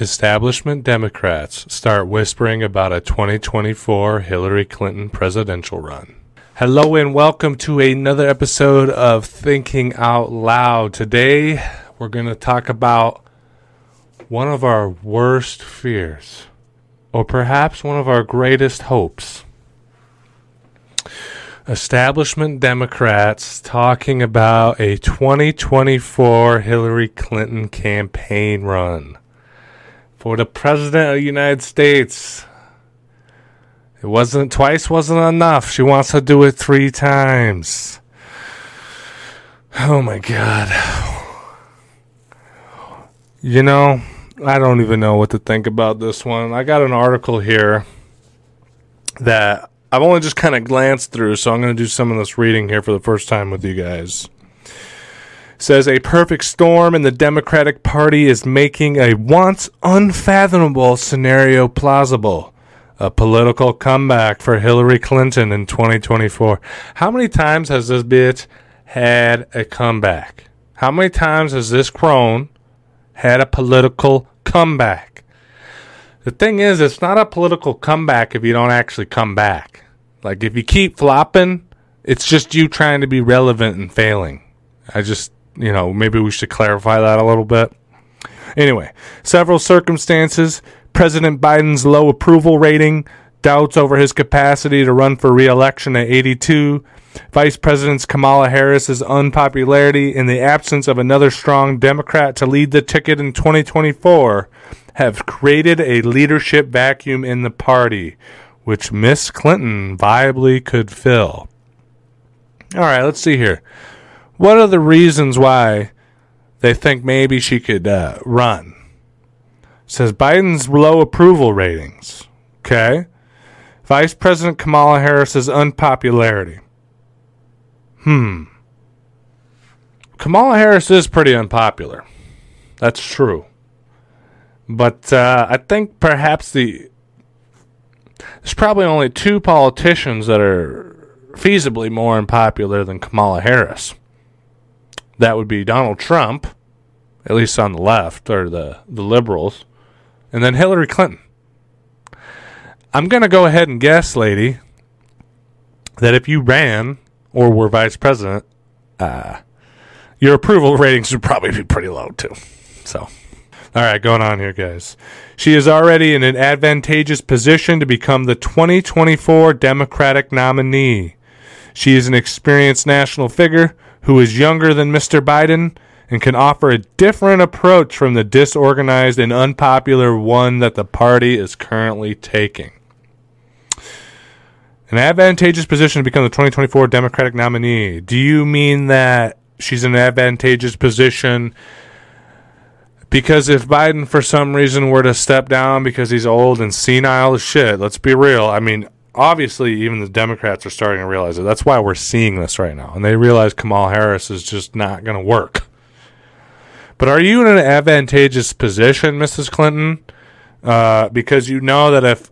establishment Democrats start whispering about a 2024 Hillary Clinton presidential run. Hello and welcome to another episode of Thinking Out Loud. Today we're going to talk about one of our worst fears, or perhaps one of our greatest hopes. Establishment Democrats talking about a 2024 Hillary Clinton campaign run for the President of the United States. It wasn't twice wasn't enough. She wants to do it three times. Oh my god. You know, I don't even know what to think about this one. I got an article here that I've only just kind of glanced through, so I'm going to do some of this reading here for the first time with you guys. Says a perfect storm in the Democratic Party is making a once unfathomable scenario plausible. A political comeback for Hillary Clinton in 2024. How many times has this bitch had a comeback? How many times has this crone had a political comeback? The thing is, it's not a political comeback if you don't actually come back. Like, if you keep flopping, it's just you trying to be relevant and failing. I just, you know, maybe we should clarify that a little bit. Anyway, several circumstances President Biden's low approval rating, doubts over his capacity to run for re-election at 82, Vice President Kamala Harris's unpopularity in the absence of another strong Democrat to lead the ticket in 2024 have created a leadership vacuum in the party, which Miss Clinton viably could fill. All right, let's see here. What are the reasons why they think maybe she could uh, run? says Biden's low approval ratings. Okay. Vice President Kamala Harris's unpopularity. Hmm. Kamala Harris is pretty unpopular. That's true. But uh, I think perhaps the there's probably only two politicians that are feasibly more unpopular than Kamala Harris. That would be Donald Trump, at least on the left or the the liberals, and then Hillary Clinton. I'm going to go ahead and guess, lady, that if you ran or were vice president, uh, your approval ratings would probably be pretty low too. So, all right, going on here, guys. She is already in an advantageous position to become the 2024 Democratic nominee. She is an experienced national figure who is younger than Mr. Biden and can offer a different approach from the disorganized and unpopular one that the party is currently taking. An advantageous position to become the 2024 Democratic nominee. Do you mean that she's in an advantageous position because if Biden, for some reason, were to step down because he's old and senile as shit, let's be real. I mean, obviously, even the Democrats are starting to realize it. That's why we're seeing this right now. And they realize Kamala Harris is just not going to work. But are you in an advantageous position, Mrs. Clinton? Uh, because you know that if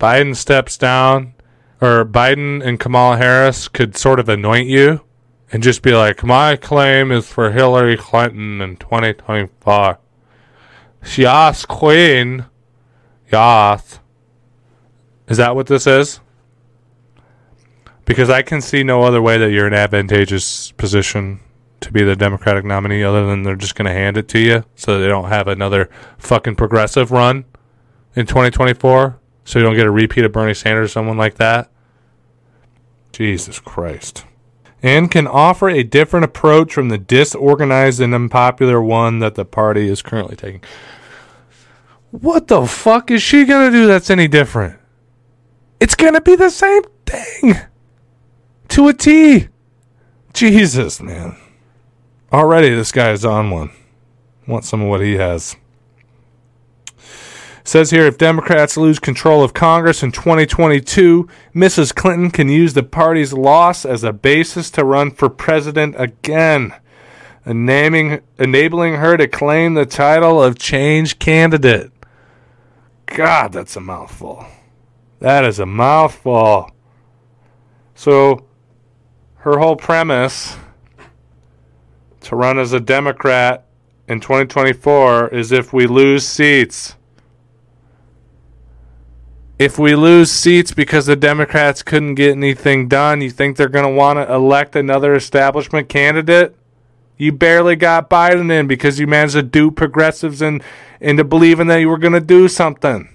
Biden steps down, or Biden and Kamala Harris could sort of anoint you and just be like, my claim is for Hillary Clinton in 2024. Yas Queen. Yas. Is that what this is? Because I can see no other way that you're in an advantageous position to be the Democratic nominee other than they're just going to hand it to you so they don't have another fucking progressive run in 2024 so you don't get a repeat of Bernie Sanders or someone like that. Jesus Christ. And can offer a different approach from the disorganized and unpopular one that the party is currently taking. What the fuck is she going to do that's any different? It's going to be the same thing to a T. Jesus, man. Already, this guy is on one. Want some of what he has. Says here if Democrats lose control of Congress in 2022, Mrs. Clinton can use the party's loss as a basis to run for president again, enabling her to claim the title of change candidate. God, that's a mouthful. That is a mouthful. So, her whole premise to run as a Democrat in 2024 is if we lose seats. If we lose seats because the Democrats couldn't get anything done, you think they're going to want to elect another establishment candidate? You barely got Biden in because you managed to do progressives and into believing that you were going to do something.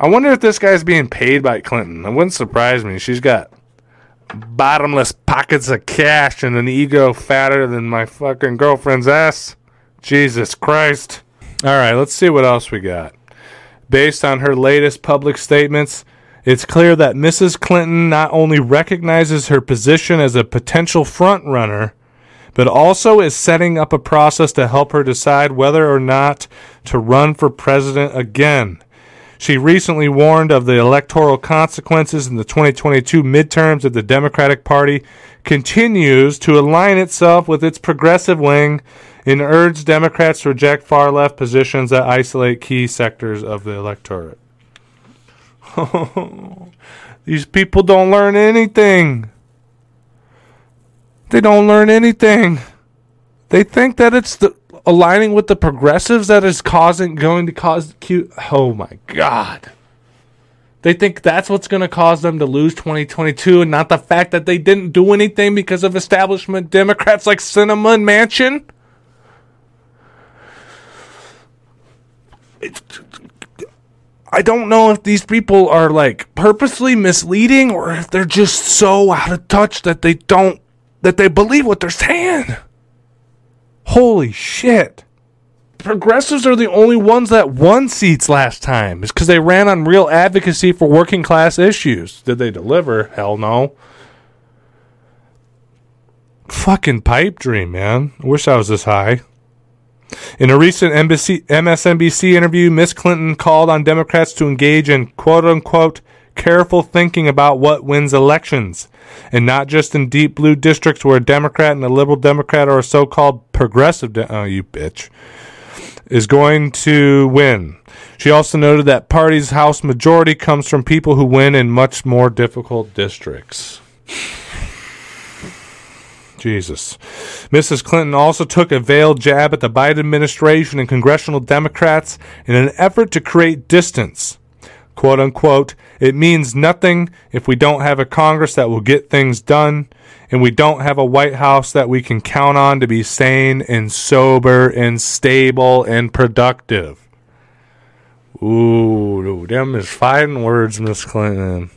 I wonder if this guy's being paid by Clinton. It wouldn't surprise me. She's got bottomless pockets of cash and an ego fatter than my fucking girlfriend's ass. Jesus Christ. All right, let's see what else we got. Based on her latest public statements, it's clear that Mrs. Clinton not only recognizes her position as a potential frontrunner, but also is setting up a process to help her decide whether or not to run for president again. She recently warned of the electoral consequences in the 2022 midterms if the Democratic Party continues to align itself with its progressive wing and urged Democrats to reject far left positions that isolate key sectors of the electorate. These people don't learn anything. They don't learn anything. They think that it's the aligning with the progressives that is causing going to cause cute oh my god they think that's what's going to cause them to lose 2022 and not the fact that they didn't do anything because of establishment democrats like Sinema and Manchin I don't know if these people are like purposely misleading or if they're just so out of touch that they don't that they believe what they're saying. Holy shit. Progressives are the only ones that won seats last time. It's because they ran on real advocacy for working class issues. Did they deliver? Hell no. Fucking pipe dream, man. I wish I was this high. In a recent NBC, MSNBC interview, Miss Clinton called on Democrats to engage in quote unquote careful thinking about what wins elections and not just in deep blue districts where a Democrat and a liberal Democrat or a so-called progressive, de- oh you bitch, is going to win. She also noted that party's House majority comes from people who win in much more difficult districts. Jesus. Mrs. Clinton also took a veiled jab at the Biden administration and congressional Democrats in an effort to create distance. Quote unquote, it means nothing if we don't have a Congress that will get things done, and we don't have a White House that we can count on to be sane and sober and stable and productive. Ooh, them is fighting words, Miss Clinton.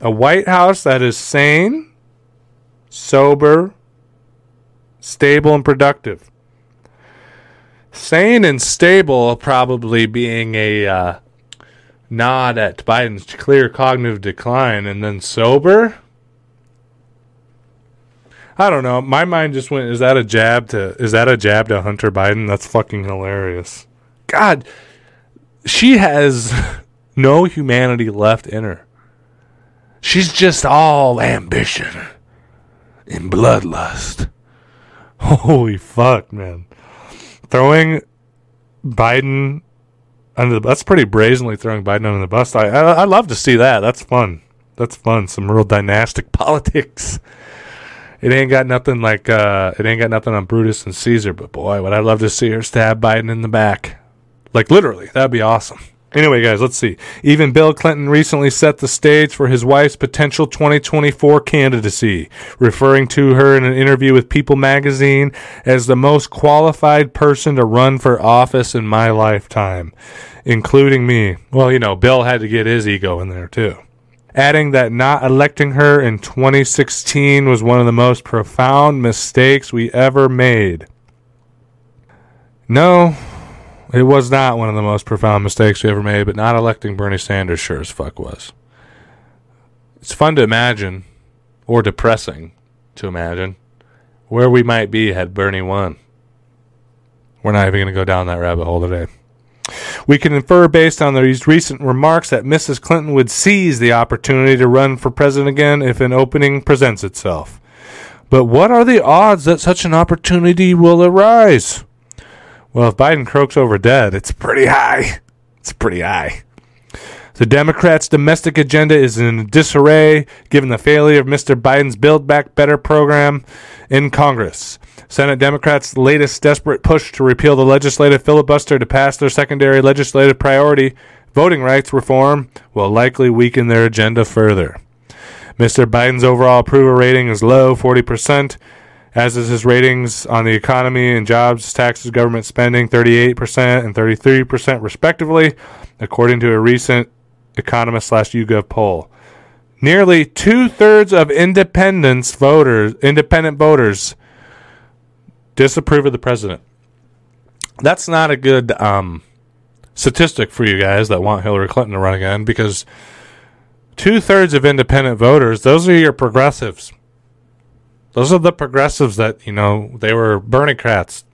A White House that is sane, sober, stable, and productive. Sane and stable probably being a uh, nod at Biden's clear cognitive decline and then sober. I don't know. My mind just went, is that a jab to is that a jab to Hunter Biden? That's fucking hilarious. God, she has no humanity left in her. She's just all ambition and bloodlust. Holy fuck, man. Throwing Biden under the that's pretty brazenly throwing Biden under the bus. I, I I love to see that. That's fun. That's fun. Some real dynastic politics. It ain't got nothing like uh, it ain't got nothing on Brutus and Caesar, but boy, would I love to see her stab Biden in the back. Like literally, that'd be awesome. Anyway, guys, let's see. Even Bill Clinton recently set the stage for his wife's potential 2024 candidacy, referring to her in an interview with People magazine as the most qualified person to run for office in my lifetime, including me. Well, you know, Bill had to get his ego in there, too. Adding that not electing her in 2016 was one of the most profound mistakes we ever made. No, it was not one of the most profound mistakes we ever made, but not electing Bernie Sanders sure as fuck was. It's fun to imagine, or depressing to imagine, where we might be had Bernie won. We're not even going to go down that rabbit hole today. We can infer based on these recent remarks that Mrs. Clinton would seize the opportunity to run for president again if an opening presents itself. But what are the odds that such an opportunity will arise? Well, if Biden croaks over dead, it's pretty high. It's pretty high. The Democrats' domestic agenda is in disarray given the failure of Mr. Biden's Build Back Better program in Congress. Senate Democrats' latest desperate push to repeal the legislative filibuster to pass their secondary legislative priority, voting rights reform, will likely weaken their agenda further. Mr. Biden's overall approval rating is low, 40%, as is his ratings on the economy and jobs, taxes, government spending, 38% and 33%, respectively, according to a recent Economist slash YouGov poll. Nearly two thirds of independents voters, independent voters, disapprove of the president. That's not a good um, statistic for you guys that want Hillary Clinton to run again because two thirds of independent voters, those are your progressives. Those are the progressives that, you know, they were Bernie-crats.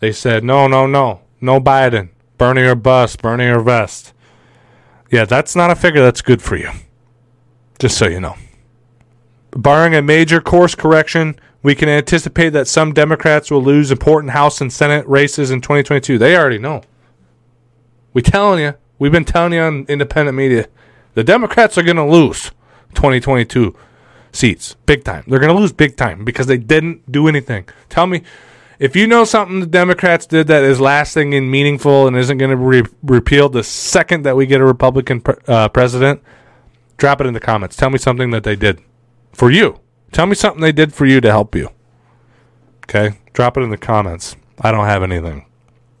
They said, no, no, no, no Biden. Bernie or bust, Bernie or vest. Yeah, that's not a figure that's good for you. Just so you know. Barring a major course correction, we can anticipate that some Democrats will lose important House and Senate races in 2022. They already know. We telling you. We've been telling you on independent media. The Democrats are going to lose 2022 seats big time. They're going to lose big time because they didn't do anything. Tell me if you know something the Democrats did that is lasting and meaningful and isn't going to be re- repealed the second that we get a Republican uh, president, drop it in the comments. Tell me something that they did for you. Tell me something they did for you to help you. Okay? Drop it in the comments. I don't have anything.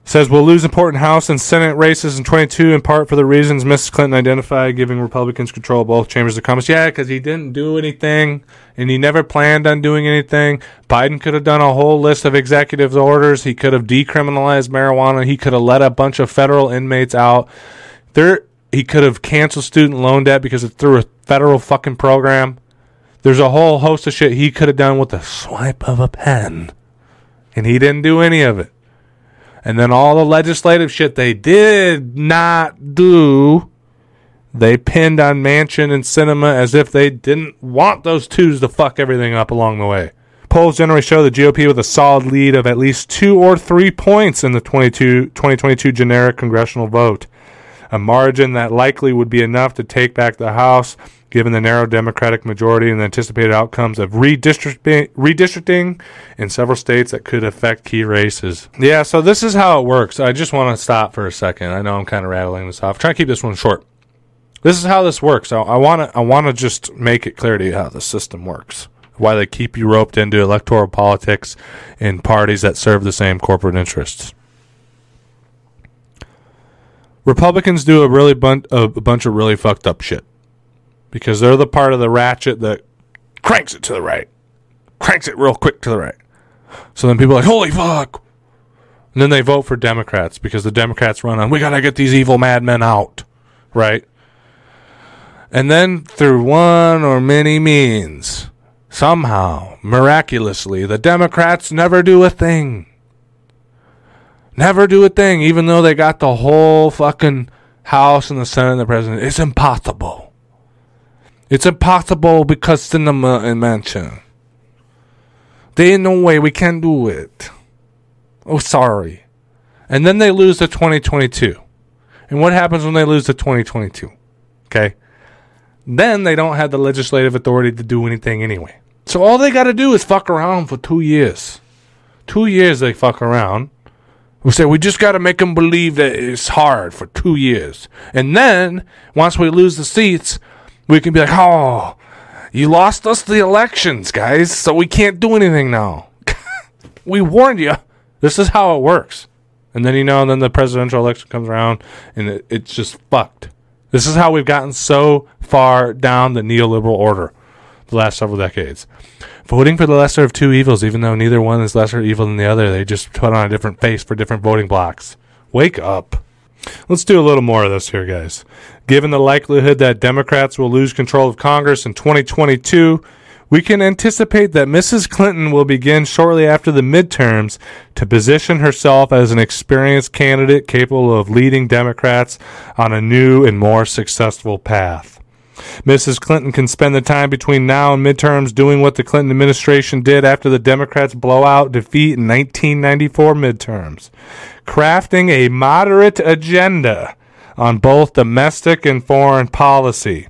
Says we'll lose important House and Senate races in 22 in part for the reasons Mrs. Clinton identified, giving Republicans control of both chambers of Congress. Yeah, because he didn't do anything and he never planned on doing anything. Biden could have done a whole list of executive orders. He could have decriminalized marijuana. He could have let a bunch of federal inmates out. There, he could have canceled student loan debt because it's through a federal fucking program. There's a whole host of shit he could have done with the swipe of a pen, and he didn't do any of it. And then all the legislative shit they did not do, they pinned on Manchin and Sinema as if they didn't want those twos to fuck everything up along the way. Polls generally show the GOP with a solid lead of at least two or three points in the 22, 2022 generic congressional vote, a margin that likely would be enough to take back the House given the narrow Democratic majority and the anticipated outcomes of redistricting, redistricting in several states that could affect key races. Yeah, so this is how it works. I just want to stop for a second. I know I'm kind of rattling this off. I'm trying to keep this one short. This is how this works. I, I want to I want to just make it clear to you how the system works. Why they keep you roped into electoral politics in parties that serve the same corporate interests. Republicans do a really bun- a bunch of really fucked up shit because they're the part of the ratchet that cranks it to the right, cranks it real quick to the right. So then people are like, holy fuck. And then they vote for Democrats because the Democrats run on, we got to get these evil madmen out, right? And then through one or many means, somehow, miraculously, the Democrats never do a thing. Never do a thing, even though they got the whole fucking House and the Senate and the President. It's impossible. It's impossible because Sinema and Manchin. There ain't no way we can't do it. Oh, sorry. And then they lose the 2022. And what happens when they lose the 2022? Okay. Then they don't have the legislative authority to do anything anyway. So all they got to do is fuck around for two years. Two years they fuck around. We say we just got to make them believe that it's hard for two years. And then once we lose the seats, we can be like, oh, you lost us the elections, guys, so we can't do anything now. we warned you. This is how it works. And then, you know, and then the presidential election comes around and it, it's just fucked. This is how we've gotten so far down the neoliberal order the last several decades. Voting for the lesser of two evils, even though neither one is lesser evil than the other, they just put on a different face for different voting blocks. Wake up. Let's do a little more of this here, guys. Given the likelihood that Democrats will lose control of Congress in 2022, we can anticipate that Mrs. Clinton will begin shortly after the midterms to position herself as an experienced candidate capable of leading Democrats on a new and more successful path. Mrs. Clinton can spend the time between now and midterms doing what the Clinton administration did after the Democrats' blowout defeat in 1994 midterms crafting a moderate agenda on both domestic and foreign policy.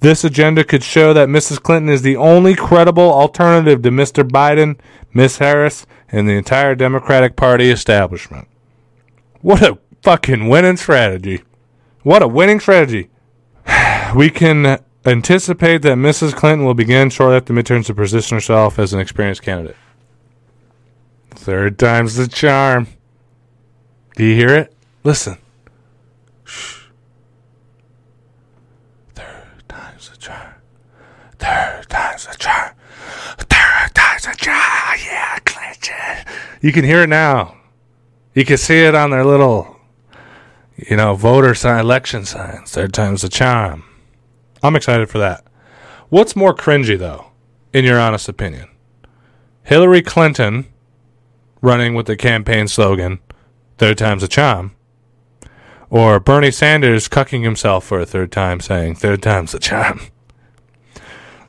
This agenda could show that Mrs. Clinton is the only credible alternative to Mr. Biden, Miss Harris, and the entire Democratic Party establishment. What a fucking winning strategy. What a winning strategy. We can anticipate that Mrs. Clinton will begin shortly after midterms to position herself as an experienced candidate. Third time's the charm. Do you hear it? Listen. Shh. Third time's the charm. Third time's the charm. Third time's the charm. Yeah, Clinton. You can hear it now. You can see it on their little, you know, voter sign, election signs. Third time's the charm. I'm excited for that. What's more cringy, though, in your honest opinion? Hillary Clinton running with the campaign slogan, third time's a charm, or Bernie Sanders cucking himself for a third time saying, third time's a charm.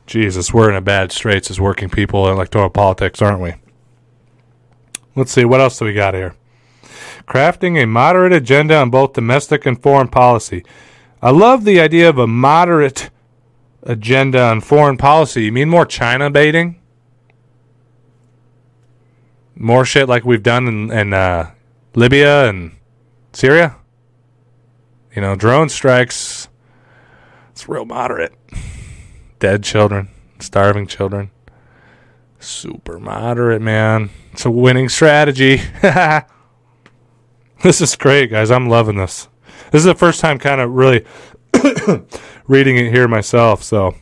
Jesus, we're in a bad straits as working people in electoral politics, aren't we? Let's see, what else do we got here? Crafting a moderate agenda on both domestic and foreign policy. I love the idea of a moderate agenda on foreign policy. You mean more China baiting? More shit like we've done in, in uh, Libya and Syria? You know, drone strikes. It's real moderate. Dead children, starving children. Super moderate, man. It's a winning strategy. this is great, guys. I'm loving this. This is the first time kind of really reading it here myself, so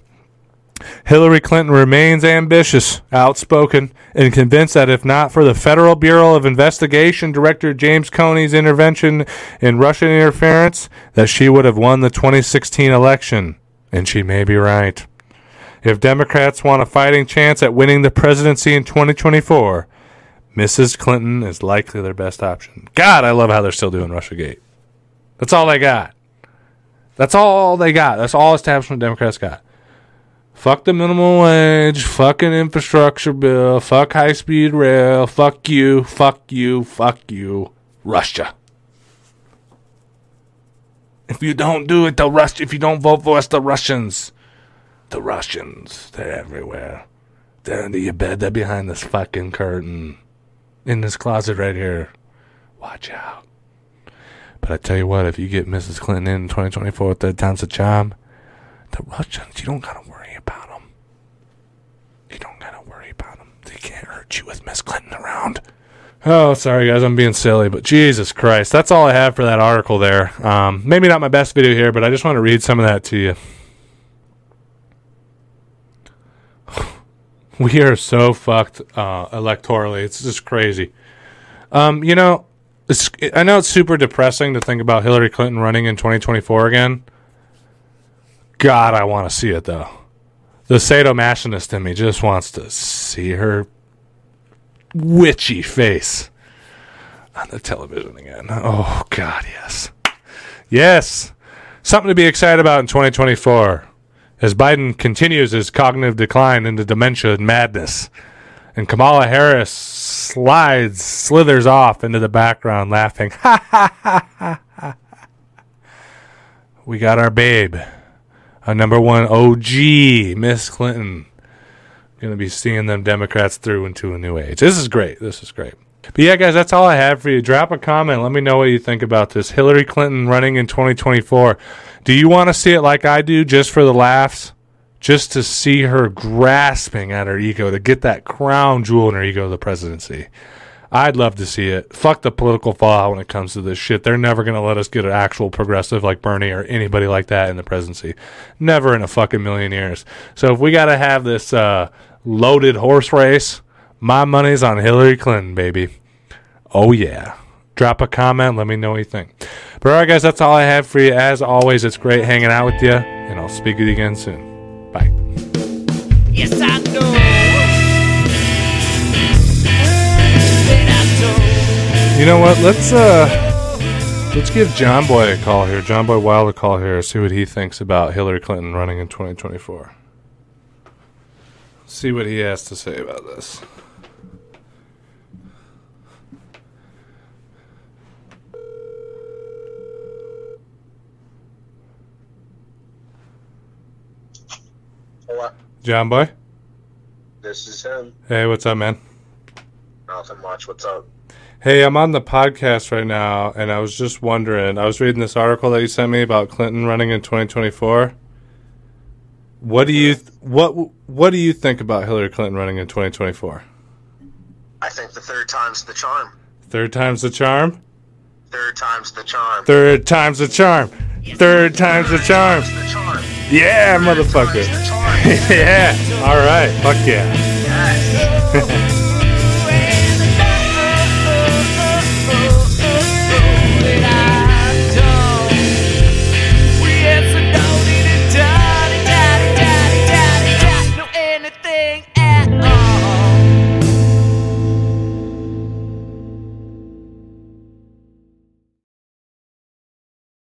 Hillary Clinton remains ambitious, outspoken, and convinced that if not for the Federal Bureau of Investigation Director James Comey's intervention in Russian interference, that she would have won the 2016 election. And she may be right. If Democrats want a fighting chance at winning the presidency in 2024, Mrs. Clinton is likely their best option. God, I love how they're still doing Russiagate. That's all they got. That's all they got. That's all establishment Democrats got. Fuck the minimum wage. Fucking infrastructure bill. Fuck high speed rail. Fuck you. Fuck you. Fuck you. Russia. If you don't do it, the Rus- If you don't vote for us, the Russians. The Russians. They're everywhere. They're under your bed. They're behind this fucking curtain. In this closet right here. Watch out. But I tell you what, if you get Mrs. Clinton in 2024 third time's a charm, the Russians, you don't gotta worry about them. You don't gotta worry about them. They can't hurt you with Miss Clinton around. Oh, sorry guys, I'm being silly, but Jesus Christ, that's all I have for that article there. Um, maybe not my best video here, but I just want to read some of that to you. we are so fucked uh, electorally. It's just crazy. Um, you know, it's, I know it's super depressing to think about Hillary Clinton running in 2024 again. God, I want to see it though. The sadomasochist in me just wants to see her witchy face on the television again. Oh God, yes, yes, something to be excited about in 2024 as Biden continues his cognitive decline into dementia and madness, and Kamala Harris slides, slithers off into the background, laughing. Ha ha ha ha. We got our babe, our number one OG, Miss Clinton. To be seeing them Democrats through into a new age. This is great. This is great. But yeah, guys, that's all I have for you. Drop a comment. Let me know what you think about this. Hillary Clinton running in 2024. Do you want to see it like I do, just for the laughs? Just to see her grasping at her ego, to get that crown jewel in her ego, of the presidency. I'd love to see it. Fuck the political fallout when it comes to this shit. They're never going to let us get an actual progressive like Bernie or anybody like that in the presidency. Never in a fucking million years. So if we got to have this uh, loaded horse race, my money's on Hillary Clinton, baby. Oh, yeah. Drop a comment. Let me know what you think. But all right, guys, that's all I have for you. As always, it's great hanging out with you, and I'll speak with you again soon. Bye. Yes, I know. That I know. You know what? Let's uh let's give John Boy a call here. John Boy Wild a call here. See what he thinks about Hillary Clinton running in 2024. See what he has to say about this. John Boy. This is him. Hey, what's up, man? Nothing much. What's up? Hey, I'm on the podcast right now, and I was just wondering. I was reading this article that you sent me about Clinton running in 2024. What do you mm-hmm. what What do you think about Hillary Clinton running in 2024? I think the third time's the charm. Third time's the charm. Third time's the charm. Third time's the charm. Third time's the charm. Time's the charm. Yeah, motherfucker. yeah. All right. Fuck yeah.